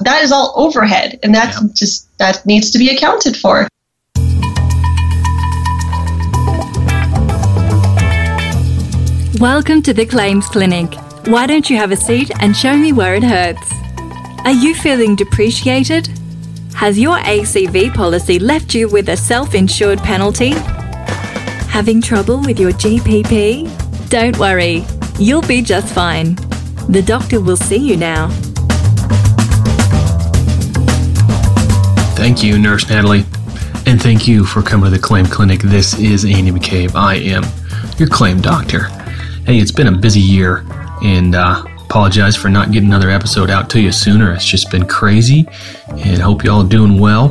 that is all overhead, and that's Yeah. just that needs to be accounted for. Welcome to the Claims Clinic. Why don't you have a seat and show me where it hurts? Are you feeling depreciated? Has your ACV policy left you with a self insured penalty? Having trouble with your GPP? Don't worry, you'll be just fine. The doctor will see you now. Thank you, Nurse Natalie. And thank you for coming to the Claim Clinic. This is Andy McCabe. I am your claim doctor. Hey, it's been a busy year, and uh, apologize for not getting another episode out to you sooner. It's just been crazy, and hope you all doing well.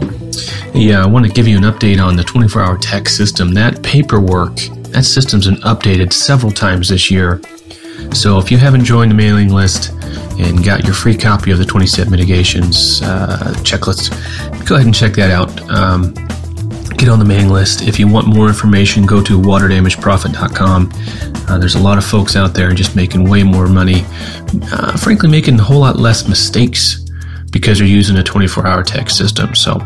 Yeah, I want to give you an update on the 24 hour tech system. That paperwork, that system's been updated several times this year. So if you haven't joined the mailing list and got your free copy of the 20 step mitigations uh, checklist, go ahead and check that out. Um, get on the mailing list. If you want more information, go to waterdamageprofit.com. Uh, there's a lot of folks out there just making way more money, uh, frankly, making a whole lot less mistakes because they're using a 24 hour tech system. So,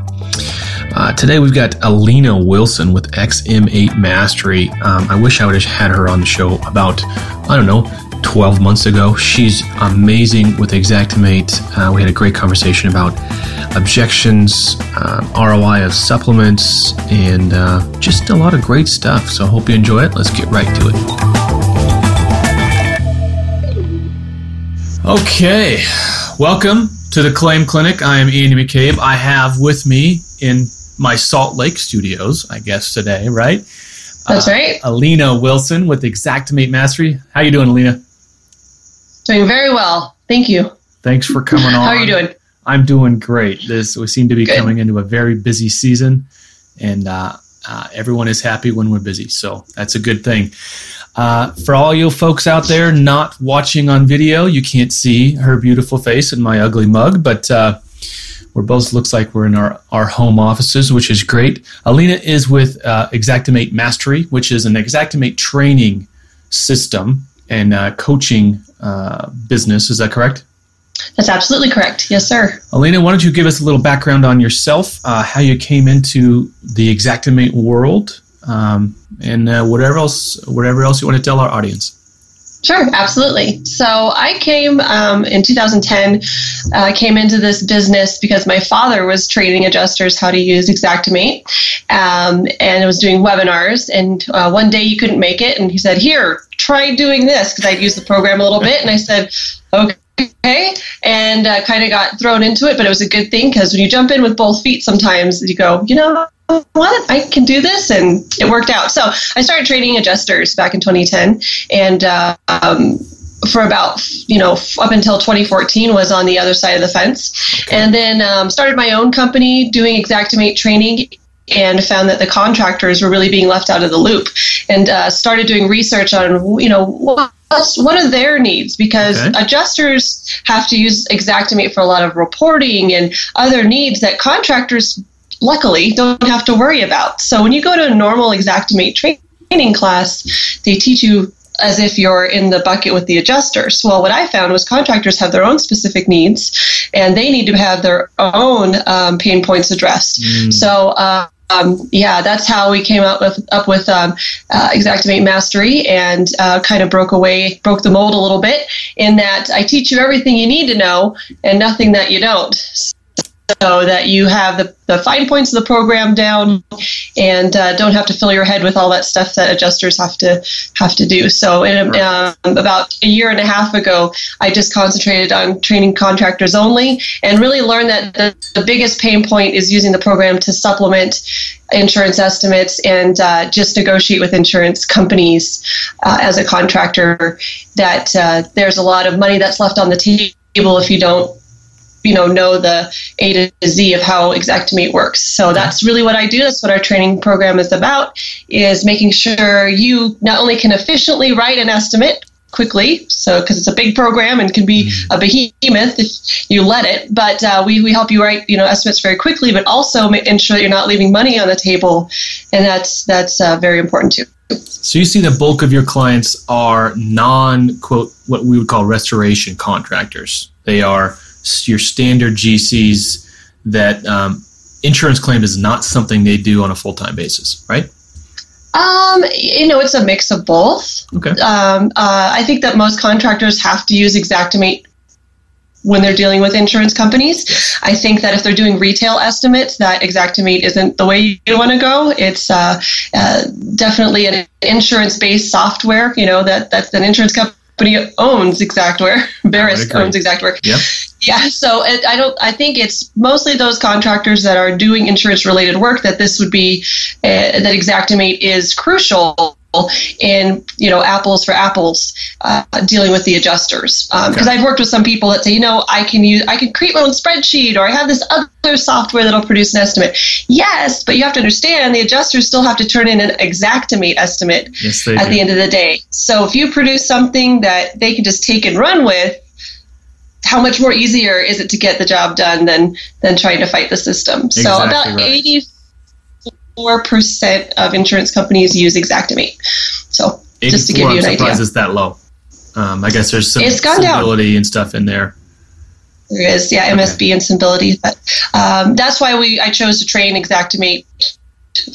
uh, today we've got Alena Wilson with XM8 Mastery. Um, I wish I would have had her on the show about, I don't know, 12 months ago. She's amazing with Xactimate. Uh, we had a great conversation about objections, uh, ROI of supplements, and uh, just a lot of great stuff. So I hope you enjoy it. Let's get right to it. Okay, welcome to the Claim Clinic. I am Ian McCabe. I have with me in my Salt Lake studios, I guess today, right? That's Uh, right. Alena Wilson with Xactimate Mastery. How you doing, Alena? Doing very well. Thank you. Thanks for coming on. How are you doing? I'm doing great. This we seem to be Good. coming into a very busy season, and uh, uh, everyone is happy when we're busy. So that's a good thing. Uh, for all you folks out there not watching on video, you can't see her beautiful face and my ugly mug, but uh, we're both looks like we're in our, our home offices, which is great. Alena is with uh, Xactimate Mastery, which is an Xactimate training system and uh, coaching uh, business. Is that correct? That's absolutely correct. Yes, sir. Alena, why don't you give us a little background on yourself, uh, how you came into the Xactimate world, um, and uh, whatever else, whatever else you want to tell our audience. Sure, absolutely. So I came um, in 2010. I came into this business because my father was training adjusters how to use Xactimate, um, and was doing webinars. And uh, one day he couldn't make it, and he said, "Here, try doing this," because I'd used the program a little bit. And I said, "Okay." and uh, kind of got thrown into it, but it was a good thing because when you jump in with both feet, sometimes you go, you know what, I can do this, and it worked out. So I started training adjusters back in 2010, and uh, um, for about you know up until 2014 was on the other side of the fence, and then um, started my own company doing Xactimate training. And found that the contractors were really being left out of the loop, and uh, started doing research on you know what what are their needs because Okay. adjusters have to use Xactimate for a lot of reporting and other needs that contractors luckily don't have to worry about. So when you go to a normal Xactimate training class, they teach you as if you're in the bucket with the adjusters. Well, what I found was contractors have their own specific needs, and they need to have their own um, pain points addressed. So. Uh, um, yeah, that's how we came up with up with um, uh, Mastery and uh, kind of broke away, broke the mold a little bit. In that I teach you everything you need to know and nothing that you don't so that you have the, the fine points of the program down and uh, don't have to fill your head with all that stuff that adjusters have to have to do. So in, um, about a year and a half ago, I just concentrated on training contractors only and really learned that the, the biggest pain point is using the program to supplement insurance estimates and uh, just negotiate with insurance companies uh, as a contractor that uh, there's a lot of money that's left on the table if you don't you know know the A to Z of how Xactimate works. So that's really what I do. That's what our training program is about: is making sure you not only can efficiently write an estimate quickly, so because it's a big program and can be a behemoth if you let it, but uh, we we help you write you know estimates very quickly, but also ensure that you're not leaving money on the table, and that's that's uh, very important too. So you see the bulk of your clients are non quote what we would call restoration contractors. They are your standard GCs that um, insurance claim is not something they do on a full time basis, right? Um, you know, it's a mix of both. Okay. Um, uh, I think that most contractors have to use Xactimate when they're dealing with insurance companies. I think that if they're doing retail estimates, that Xactimate isn't the way you want to go. It's uh, uh, definitely an insurance-based software. You know that that's an insurance company owns Xactware. Verisk owns Xactware. Yep. Yeah, so it, I don't. I think it's mostly those contractors that are doing insurance-related work that this would be uh, that Xactimate is crucial in you know apples for apples uh, dealing with the adjusters because um, okay. I've worked with some people that say you know I can use I can create my own spreadsheet or I have this other software that'll produce an estimate yes but you have to understand the adjusters still have to turn in an Xactimate estimate yes, at do. the end of the day so if you produce something that they can just take and run with how much more easier is it to get the job done than than trying to fight the system? Exactly so about right. eighty 4% of insurance companies use Xactimate. So, just to give you an I'm idea. it's that low. Um, I guess there's some stability and stuff in there. There is, yeah, MSB okay. and But um, that's why we I chose to train Xactimate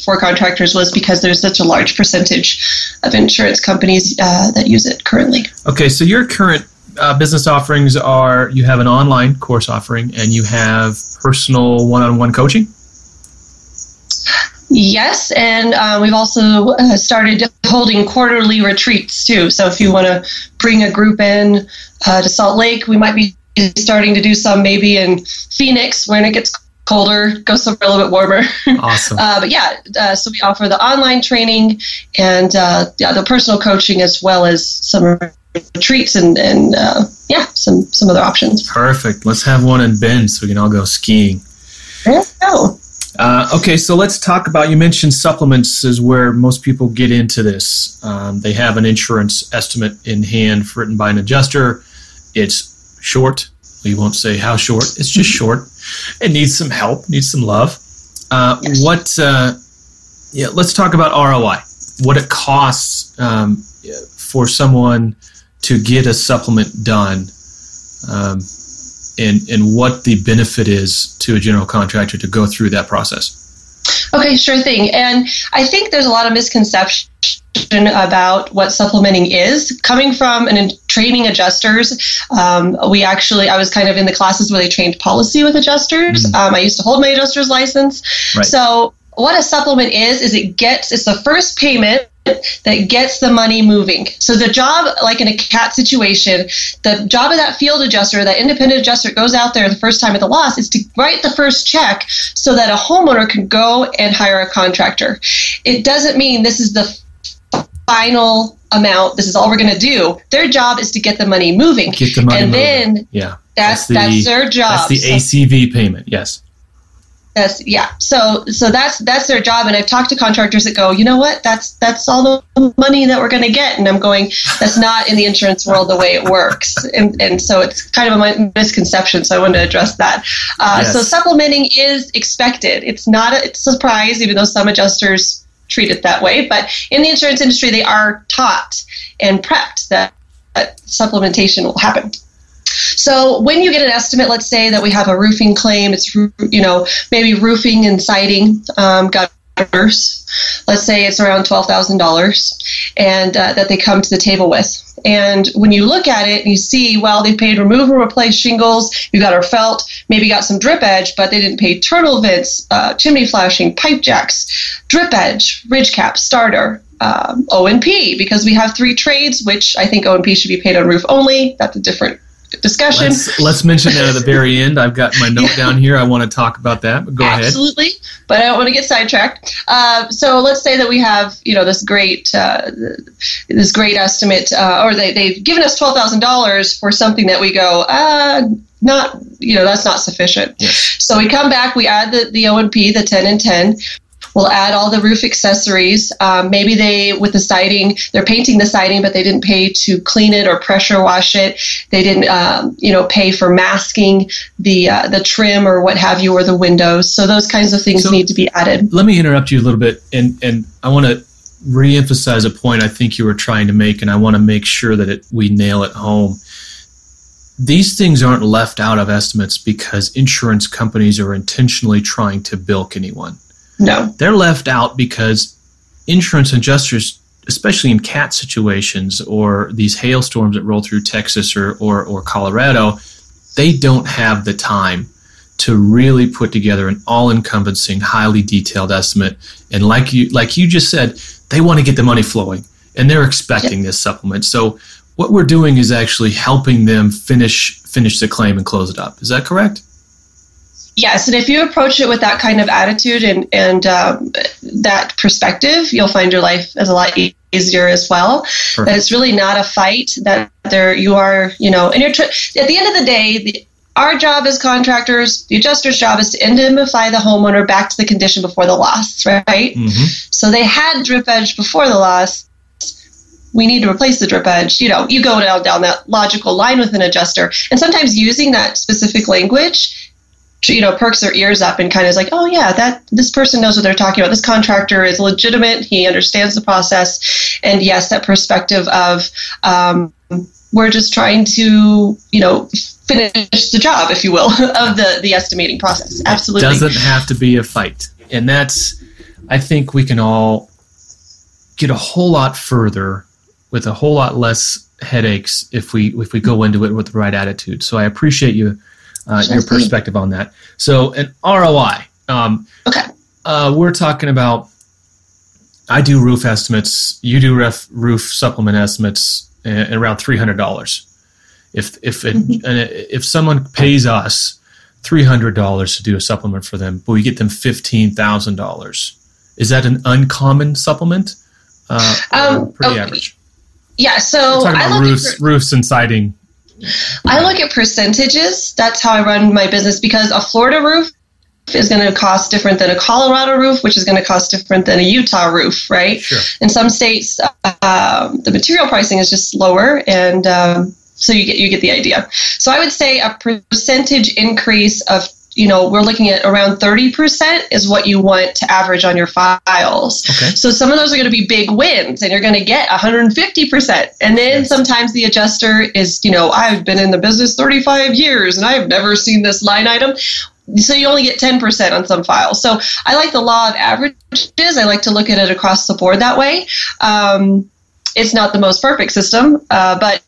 for contractors was because there's such a large percentage of insurance companies uh, that use it currently. Okay, so your current uh, business offerings are you have an online course offering and you have personal one-on-one coaching. Yes, and uh, we've also uh, started holding quarterly retreats too. So if you want to bring a group in uh, to Salt Lake, we might be starting to do some maybe in Phoenix when it gets colder, go somewhere a little bit warmer. Awesome. uh, but yeah, uh, so we offer the online training and uh, yeah, the personal coaching as well as some retreats and, and uh, yeah, some some other options. Perfect. Let's have one in Bend so we can all go skiing. There you go. Uh, okay, so let's talk about. You mentioned supplements is where most people get into this. Um, they have an insurance estimate in hand written by an adjuster. It's short. We won't say how short. It's just short. It needs some help. Needs some love. Uh, yes. What? Uh, yeah, let's talk about ROI. What it costs um, for someone to get a supplement done. Um, and, and what the benefit is to a general contractor to go through that process. Okay, sure thing. And I think there's a lot of misconception about what supplementing is. Coming from an training adjusters, um, we actually, I was kind of in the classes where they trained policy with adjusters. Mm-hmm. Um, I used to hold my adjuster's license. Right. So what a supplement is, is it gets, it's the first payment that gets the money moving. So the job, like in a cat situation, the job of that field adjuster, that independent adjuster goes out there the first time of the loss is to write the first check so that a homeowner can go and hire a contractor. It doesn't mean this is the final amount. This is all we're going to do. Their job is to get the money moving. Get the money and moving. then yeah, that's that's, the, that's their job. That's the ACV payment. Yes. That's yeah. So so that's that's their job. And I've talked to contractors that go, you know what? That's that's all the money that we're going to get. And I'm going, that's not in the insurance world the way it works. And and so it's kind of a misconception. So I wanted to address that. Uh, yes. So supplementing is expected. It's not a, it's a surprise, even though some adjusters treat it that way. But in the insurance industry, they are taught and prepped that, that supplementation will happen. So when you get an estimate, let's say that we have a roofing claim, it's you know maybe roofing and siding, um, gutters. Let's say it's around twelve thousand dollars, and uh, that they come to the table with. And when you look at it, you see, well, they paid remove and replace shingles. You got our felt, maybe got some drip edge, but they didn't pay turtle vents, uh, chimney flashing, pipe jacks, drip edge, ridge cap, starter, um, O&P because we have three trades, which I think O&P should be paid on roof only. That's a different discussion. Let's, let's, mention that at the very end. I've got my note down here. I want to talk about that. But go Absolutely, ahead. Absolutely, but I don't want to get sidetracked. Uh, so let's say that we have you know this great uh, this great estimate, uh, or they they've given us twelve thousand dollars for something that we go. Uh, not you know that's not sufficient yes. so we come back we add the, the o&p the 10 and 10 We'll add all the roof accessories. Um, maybe they, with the siding, they're painting the siding, but they didn't pay to clean it or pressure wash it. They didn't, um, you know, pay for masking the uh, the trim or what have you, or the windows. So those kinds of things so need to be added. Let me interrupt you a little bit, and and I want to reemphasize a point I think you were trying to make, and I want to make sure that it, we nail it home. these things aren't left out of estimates because insurance companies are intentionally trying to bilk anyone. No. They're left out because insurance adjusters, especially in cat situations or these hailstorms that roll through Texas or, or, or Colorado, they don't have the time to really put together an all-encompassing, highly detailed estimate. And like you like you just said, they want to get the money flowing and they're expecting this supplement. So what we're doing is actually helping them finish finish the claim and close it up. Is that correct? Yes, and if you approach it with that kind of attitude and and um, that perspective, you'll find your life is a lot easier as well. Perfect. That it's really not a fight. That there you are, you know, and you're tr- at the end of the day, the, our job as contractors, the adjuster's job is to indemnify the homeowner back to the condition before the loss, right? Mm-hmm. So they had drip edge before the loss we need to replace the drip edge. You know, you go down, down that logical line with an adjuster. And sometimes using that specific language, you know, perks their ears up and kind of is like, oh yeah, that this person knows what they're talking about. This contractor is legitimate. He understands the process. And yes, that perspective of um, we're just trying to, you know, finish the job, if you will, of the, the estimating process. Absolutely. It doesn't have to be a fight. And that's, I think we can all get a whole lot further with a whole lot less headaches if we if we go into it with the right attitude. So I appreciate you uh, your perspective on that. So an ROI. Um, okay. Uh, we're talking about. I do roof estimates. You do ref, roof supplement estimates at around three hundred dollars. If if it, mm-hmm. if someone pays us three hundred dollars to do a supplement for them, but we get them fifteen thousand dollars, is that an uncommon supplement? Uh, um, pretty okay. average. Yeah, so I look roofs, at, roofs and siding. I look at percentages. That's how I run my business because a Florida roof is going to cost different than a Colorado roof, which is going to cost different than a Utah roof, right? Sure. In some states, uh, the material pricing is just lower, and um, so you get you get the idea. So I would say a percentage increase of you know, we're looking at around 30% is what you want to average on your files. Okay. So some of those are going to be big wins and you're going to get 150%. And then yes. sometimes the adjuster is, you know, I've been in the business 35 years and I've never seen this line item. So you only get 10% on some files. So I like the law of averages. I like to look at it across the board that way. Um, it's not the most perfect system, uh, but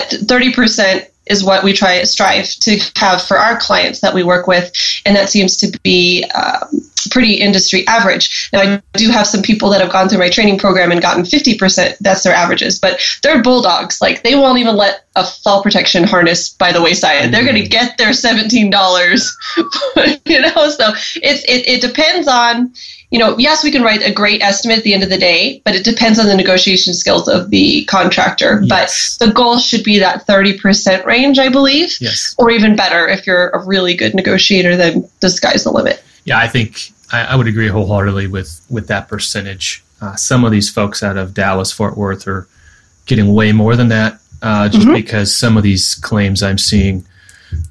30% is what we try strive to have for our clients that we work with, and that seems to be um, pretty industry average. Now, I do have some people that have gone through my training program and gotten 50%. That's their averages, but they're bulldogs. Like they won't even let a fall protection harness by the wayside. They're going to get their $17. you know, so it's it, it depends on you know, yes, we can write a great estimate at the end of the day, but it depends on the negotiation skills of the contractor. Yes. But the goal should be that 30% range, I believe. Yes. Or even better, if you're a really good negotiator, then the sky's the limit. Yeah, I think I, I would agree wholeheartedly with, with that percentage. Uh, some of these folks out of Dallas, Fort Worth are getting way more than that uh, just mm-hmm. because some of these claims I'm seeing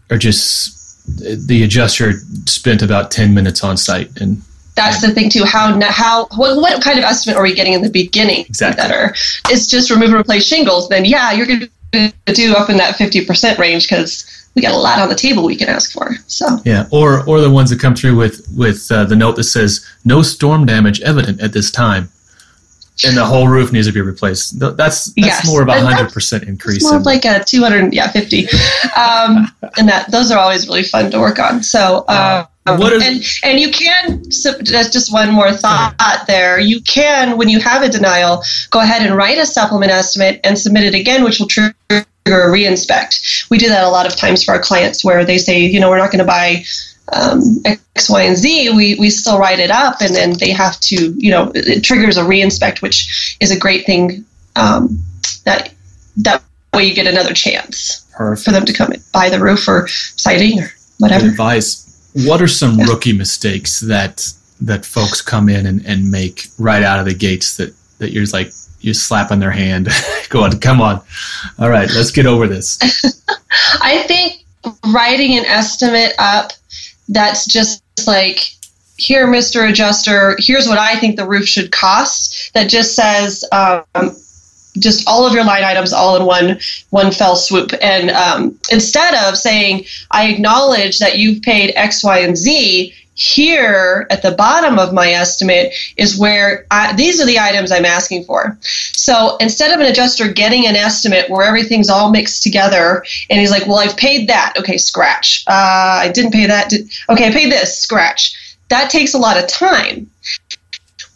are just the adjuster spent about 10 minutes on site and that's the thing too. How how what, what kind of estimate are we getting in the beginning? Exactly. Better. It's just remove and replace shingles. Then yeah, you're going to do up in that fifty percent range because we got a lot on the table we can ask for. So yeah, or or the ones that come through with with uh, the note that says no storm damage evident at this time. And the whole roof needs to be replaced. That's that's yes. more of a hundred percent increase. more like a two hundred, yeah, fifty. Um, and that those are always really fun to work on. So. Uh, what is, and and you can so that's just one more thought there. You can, when you have a denial, go ahead and write a supplement estimate and submit it again, which will trigger a reinspect. We do that a lot of times for our clients where they say, you know, we're not going to buy um, X, Y, and Z. We we still write it up, and then they have to, you know, it triggers a reinspect, which is a great thing. Um, that that way you get another chance Perfect. for them to come buy the roof or siding or whatever. Good advice what are some rookie mistakes that that folks come in and, and make right out of the gates that that you're like you slap on their hand? Going come on. All right let's get over this. I think writing an estimate up that's just like here mr adjuster here's what i think the roof should cost that just says um, just all of your line items all in one one fell swoop. And um, instead of saying, "I acknowledge that you've paid X, Y, and Z," here at the bottom of my estimate is where I, these are the items I'm asking for. So instead of an adjuster getting an estimate where everything's all mixed together and he's like, well, I've paid that. Okay, scratch. Uh, I didn't pay that. Okay, I paid this. Scratch. That takes a lot of time.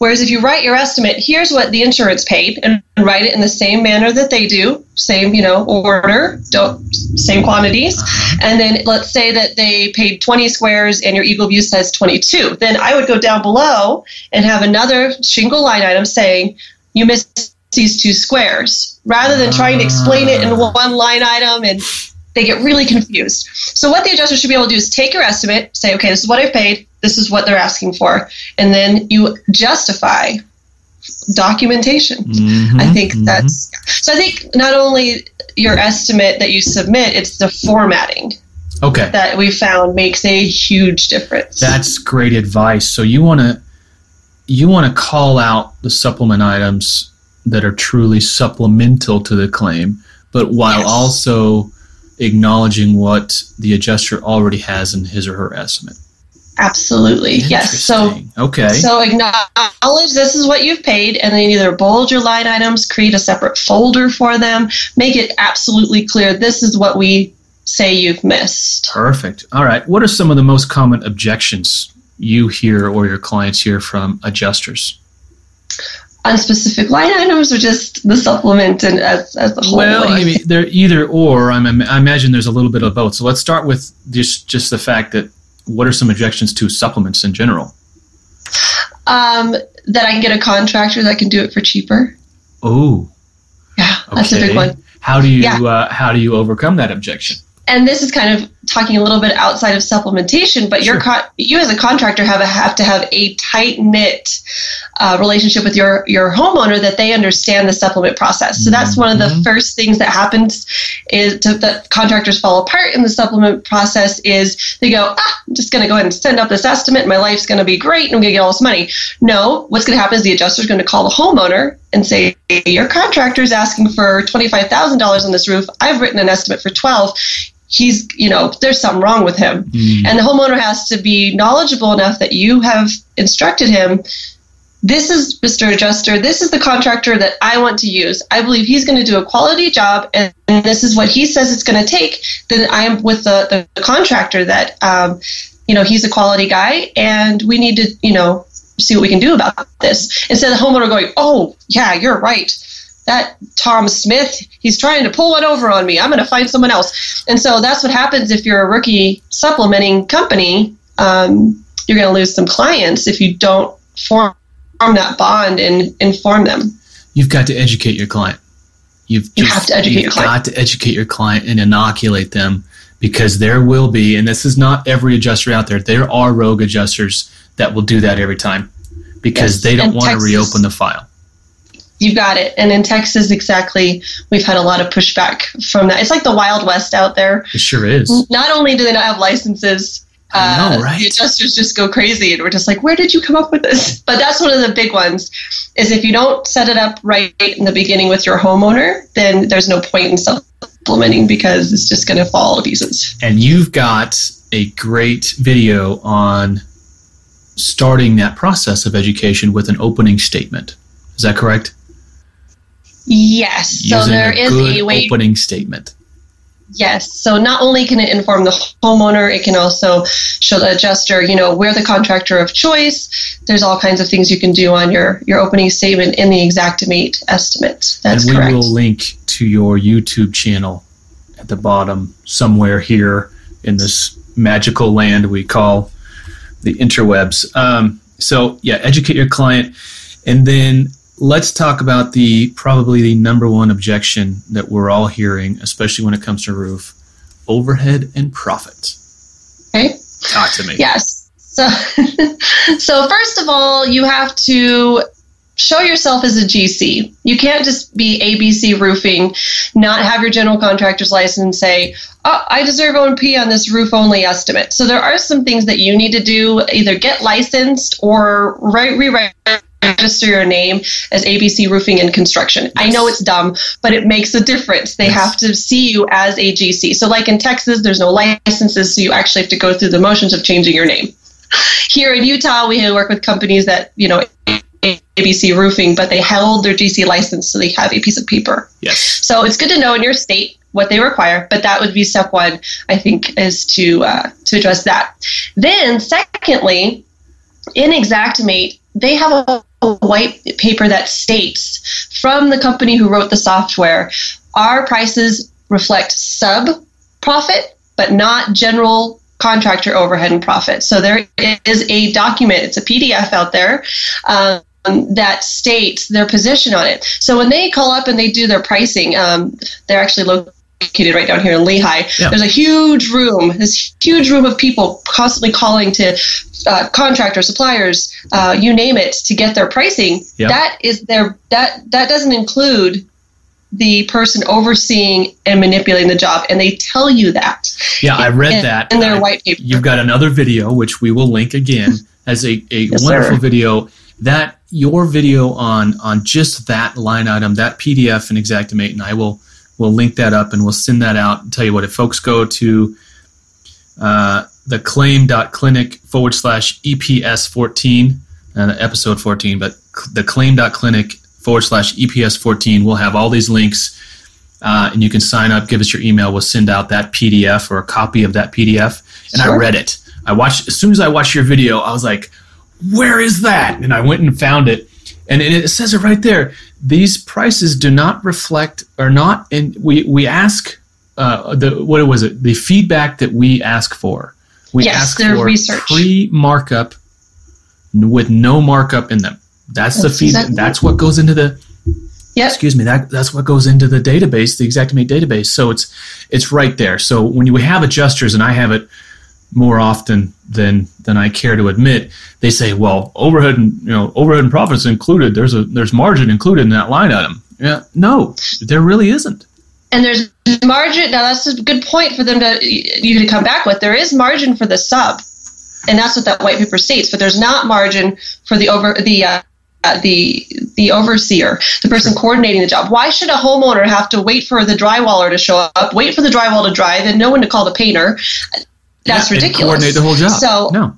Whereas if you write your estimate, here's what the insurance paid, and write it in the same manner that they do, same you know order, don't same quantities, and then let's say that they paid 20 squares and your Eagle View says 22. Then I would go down below and have another shingle line item saying you missed these two squares, rather than trying to explain it in ah. one line item and they get really confused. So what the adjuster should be able to do is take your estimate, say, okay, this is what I've paid, this is what they're asking for, and then you justify documentation. Mm-hmm, I think mm-hmm. that's so. I think not only your estimate that you submit, it's the formatting. Okay. That we found makes a huge difference. That's great advice. So you want to you want to call out the supplement items that are truly supplemental to the claim, but while yes. also acknowledging what the adjuster already has in his or her estimate. Absolutely. Yes. So okay. So acknowledge this is what you've paid, and then either bold your line items, create a separate folder for them, make it absolutely clear this is what we say you've missed. Perfect. All right. What are some of the most common objections you hear or your clients hear from adjusters? On specific line items or just the supplement and as, as a whole? Well, I mean, they're either or. I'm, I imagine there's a little bit of both. So let's start with just just the fact that what are some objections to supplements in general? Um, that I can get a contractor that can do it for cheaper. Oh, yeah, that's a big one. How do you yeah. uh, how do you overcome that objection? And this is kind of talking a little bit outside of supplementation, but sure. con- you as a contractor have a, have to have a tight knit uh, relationship with your your homeowner that they understand the supplement process. So that's one of the mm-hmm. first things that happens is to, that contractors fall apart in the supplement process is they go, ah, I'm just going to go ahead and send up this estimate. My life's going to be great, and I'm going to get all this money. No, what's going to happen is the adjuster is going to call the homeowner and say, your contractor is asking for $25,000 on this roof. I've written an estimate for 12 he's you know there's something wrong with him. Mm. and the homeowner has to be knowledgeable enough that you have instructed him this is mr adjuster. This is the contractor that i want to use. I believe he's going to do a quality job and, this is what he says it's going to take. Then i am with the, the contractor that um, you know he's a quality guy and we need to you know see what we can do about this instead of the homeowner going oh yeah you're right that Tom Smith, he's trying to pull one over on me. I'm going to find someone else. And so that's what happens if you're a rookie supplementing company. Um, you're going to lose some clients if you don't form that bond and inform them. You've got to educate your client. You've you have to educate your client. got to educate your client and inoculate them because there will be, and this is not every adjuster out there, there are rogue adjusters that will do that every time because yes. they don't want Texas, to reopen the file you got it. And in Texas, exactly, we've had a lot of pushback from that. It's like the Wild West out there. It sure is. Not only do they not have licenses, uh, know, right? the adjusters just go crazy, and we're just like, where did you come up with this? But that's one of the big ones. Is if you don't set it up right in the beginning with your homeowner, then there's no point in supplementing because it's just going to fall to pieces. And you've got a great video on starting that process of education with an opening statement. Is that correct? Yes. so there a is a way opening statement. Yes. So not only can it inform the homeowner, it can also show the adjuster, you know, we're the contractor of choice. There's all kinds of things you can do on your, your opening statement in the Xactimate estimate. That's correct. and we correct. will link to your YouTube channel at the bottom somewhere here in this magical land we call the interwebs. Um, so yeah, educate your client, and then let's talk about the probably the number one objection that we're all hearing, especially when it comes to roof overhead and profit. Okay. Talk to me. Yes. So, so first of all, you have to show yourself as a GC. You can't just be ABC roofing, not have your general contractor's license say, oh, I deserve O&P on this roof only estimate. So there are some things that you need to do, either get licensed or write, rewrite register your name as ABC Roofing and Construction. Yes. I know it's dumb, but it makes a difference. They yes. have to see you as a GC. So, like in Texas, there's no licenses, so you actually have to go through the motions of changing your name. Here in Utah, we work with companies that, you know, ABC Roofing, but they held their GC license, so they have a piece of paper. Yes. So it's good to know in your state what they require, but that would be step one. I think is to uh, to address that. Then, secondly, in Xactimate, they have a, a white paper that states from the company who wrote the software, our prices reflect sub profit, but not general contractor overhead and profit. So there is a document, it's a PDF out there. Um, that states their position on it. So when they call up and they do their pricing, um, they're actually located right down here in Lehi. Yeah. There's a huge room, this huge room of people constantly calling to uh, contractors, suppliers, uh, you name it, to get their pricing. Yeah. That is their that that doesn't include the person overseeing and manipulating the job, and they tell you that. Yeah, I read in, that in their white paper. You've got another video, which we will link again as a, a yes, wonderful sir. video. That your video on on just that line item, that PDF in Xactimate, and I will will link that up and we'll send that out and tell you what if folks go to uh, the claim.clinic forward slash EPS 14, uh, episode 14, but the claim.clinic forward slash EPS 14. We'll have all these links, uh, and you can sign up, give us your email. We'll send out that PDF or a copy of that PDF. And sure. I read it. I watched as soon as I watched your video. I was like, "Where is that?" And I went and found it, and it says it right there. These prices do not reflect or not, and we we ask uh, the what was it? The feedback that we ask for. We yes, ask for research. pre markup with no markup in them. That's, that's the feed. Exactly. That's what goes into the. Yep. Excuse me. That that's what goes into the database, the Xactimate database. So it's it's right there. So when you have adjusters, and I have it more often than than I care to admit, they say, well, overhead and you know overhead and profits included. There's a there's margin included in that line item. Yeah, no, there really isn't. And there's margin. Now that's a good point for them to you to come back with. There is margin for the sub, and that's what that white paper states. But there's not margin for the over the uh, uh, the the overseer, the person coordinating the job. Why should a homeowner have to wait for the drywaller to show up, wait for the drywall to dry, then no one to call the painter? That's yeah, ridiculous. coordinate the whole job. So no.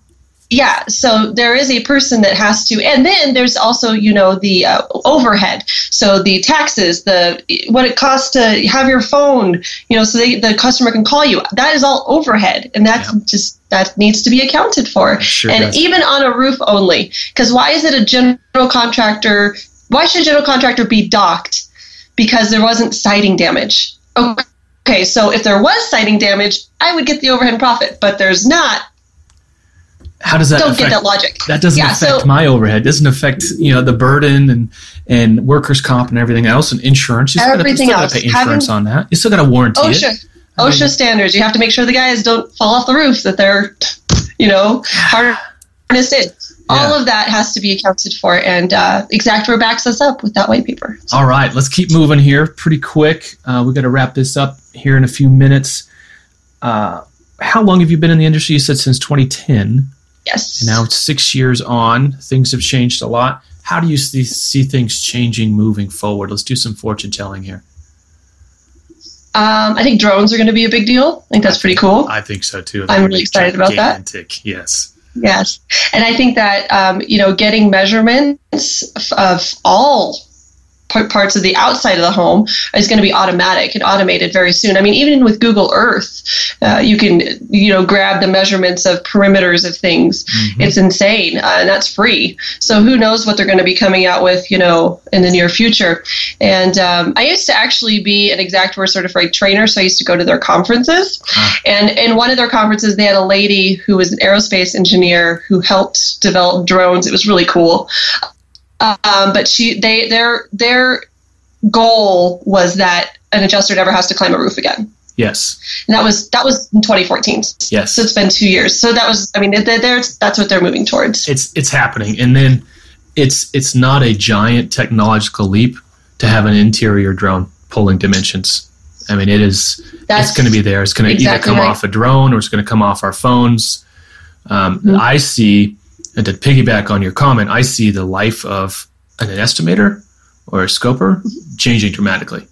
Yeah, so there is a person that has to, and then there's also you know the uh, overhead. So the taxes, the what it costs to have your phone, you know, so they, the customer can call you. That is all overhead, and that's yeah. just that needs to be accounted for. Sure and does. even on a roof only, because why is it a general contractor? Why should a general contractor be docked? Because there wasn't siding damage. Okay, so if there was siding damage, I would get the overhead profit, but there's not. How does that don't affect, get that logic. that doesn't yeah, affect so, my overhead. It doesn't affect you know the burden and and workers comp and everything else and insurance. You still everything gotta, still else. pay insurance Having, on that. You still got to warranty OSHA, it. OSHA mean, standards. You have to make sure the guys don't fall off the roof that they're you know harnessed in. All yeah. of that has to be accounted for and uh, Xactware backs us up with that white paper. So. all right let's keep moving here pretty quick. Uh, we got to wrap this up here in a few minutes uh, how long have you been in the industry you said since 2010 Yes. And now it's six years on. Things have changed a lot. How do you see, see things changing moving forward? Let's do some fortune telling here. Um, I think drones are going to be a big deal. I think that's pretty cool. I think so too. I'm really excited about that. Yes. Yes, and I think that um, you know getting measurements of all parts of the outside of the home is going to be automatic and automated very soon. I mean, even with Google Earth, uh, you can you know grab the measurements of perimeters of things. Mm-hmm. It's insane, uh, and that's free. So who knows what they're going to be coming out with, you know, in the near future. And um, I used to actually be an Xactware certified trainer, so I used to go to their conferences. Ah. And in one of their conferences, they had a lady who was an aerospace engineer who helped develop drones. It was really cool. Um, but she, they, their, their goal was that an adjuster never has to climb a roof again. Yes. And that was that was in 2014. Yes. So it's been two years. So that was, I mean, there's that's what they're moving towards. It's it's happening, and then it's it's not a giant technological leap to have an interior drone pulling dimensions. I mean, it is. That's it's going to be there. It's going to exactly either come right. off a drone or it's going to come off our phones. Um, mm-hmm. I see And to piggyback on your comment, I see the life of an estimator or a scoper changing dramatically.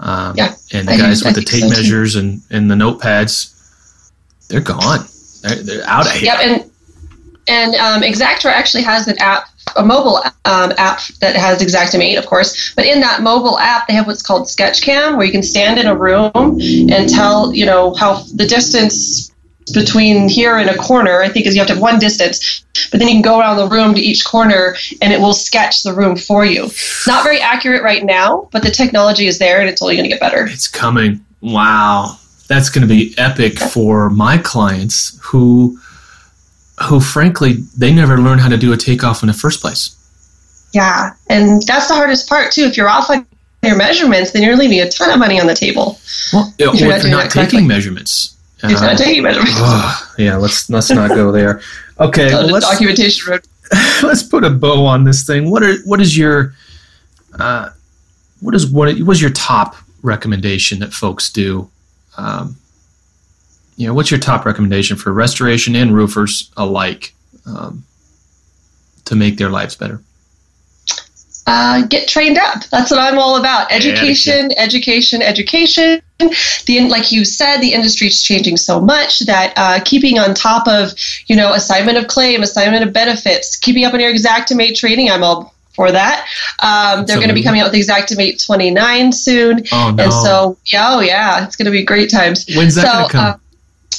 Um, Yeah, and the I- guys with the tape so, too. measures and, and the notepads, they're gone. They're, they're out of here. Yep, and and um, Xactware actually has an app, a mobile um, app that has Xactimate, of course. But in that mobile app, they have what's called Sketchcam, where you can stand in a room and tell, you know, how the distance between here and a corner. I think is you have to have one distance, but then you can go around the room to each corner, and it will sketch the room for you. Not very accurate right now, but the technology is there, and it's only going to get better. It's coming. Wow. That's going to be epic for my clients who who frankly they never learned how to do a takeoff in the first place. Yeah, and that's the hardest part too. If you're off on your measurements, then you're leaving a ton of money on the table. Well, you're or not if you're not taking measurements. Not taking measurements, ugh, yeah, let's let's not go there. Okay, well, let's documentation road. let's put a bow on this thing. What are what is your uh, what is what was your top recommendation that folks do? Um, you know, what's your top recommendation for restoration and roofers alike um, to make their lives better? Uh, get trained up. That's what I'm all about. Education, education, education. The like you said, the industry's changing so much that uh, keeping on top of you know assignment of claim, assignment of benefits, keeping up on your Xactimate training. I'm all for that. Um, they're going to be coming out with Xactimate 29 soon, Oh no! and so yeah, oh yeah, it's going to be great times. When's that so, going to come? Uh,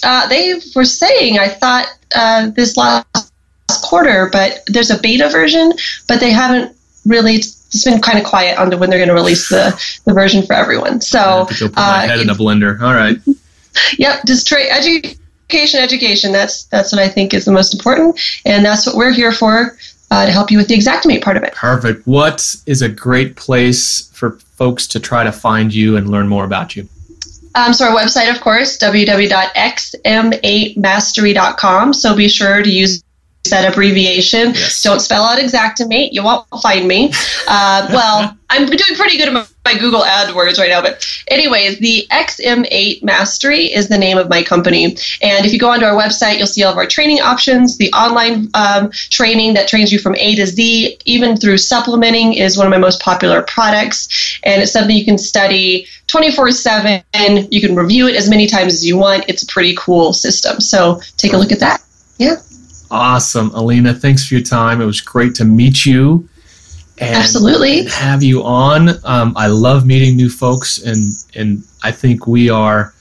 uh, they were saying, I thought uh, this last quarter, but there's a beta version, but they haven't really. It's been kind of quiet on to when they're going to release the, the version for everyone. I So, have to go put my uh, head in a blender. All right. yep, just tra- education, education. That's that's what I think is the most important, and that's what we're here for uh, to help you with the Xactimate part of it. Perfect. What is a great place for folks to try to find you and learn more about you? Um, so our website, of course, www.xm8mastery.com. So be sure to use that abbreviation. Yes. Don't spell out Xactimate. You won't find me. Uh, well, I'm doing pretty good at my, my Google AdWords right now. But anyways, the XM8 Mastery is the name of my company. And if you go onto our website, you'll see all of our training options. The online um, training that trains you from A to Z, even through supplementing, is one of my most popular products. And it's something you can study 24 7. You can review it as many times as you want. It's a pretty cool system. So take a look at that. Yeah, Awesome, Alena. Thanks for your time. It was great to meet you. And absolutely. have you on. Um, I love meeting new folks, and and I think we are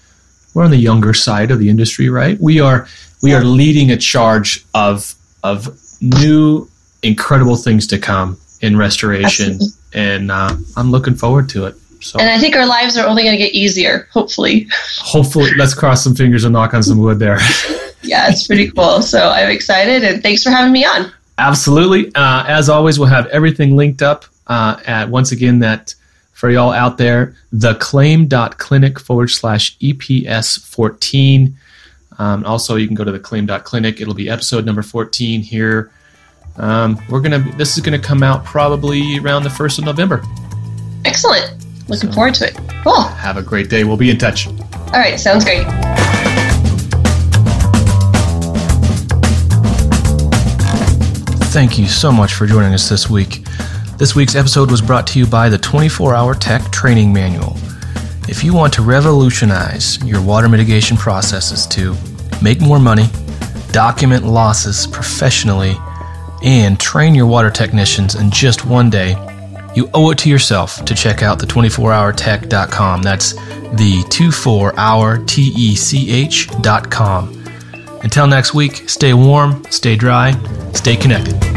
we're on the younger side of the industry, right? We are we are leading a charge of of new incredible things to come in restoration, Absolutely. and uh, I'm looking forward to it. So And I think our lives are only going to get easier, hopefully. hopefully, let's cross some fingers and knock on some wood there. Yeah, it's pretty cool. So I'm excited, and thanks for having me on. Absolutely. Uh, as always, we'll have everything linked up uh, at once again that for y'all out there, theclaim.clinic forward slash EPS 14. Um, also, you can go to theclaim.clinic. It'll be episode number 14 here. Um, we're gonna. This is gonna come out probably around the first of November. Excellent. Looking So- forward to it. Cool. Have a great day. We'll be in touch. All right, sounds great. Thank you so much for joining us this week. This week's episode was brought to you by the 24 Hour Tech Training Manual. If you want to revolutionize your water mitigation processes to make more money, document losses professionally, and train your water technicians in just one day, you owe it to yourself to check out the 24hourtech.com. That's the 24hourtech.com. Until next week, stay warm, stay dry, stay connected.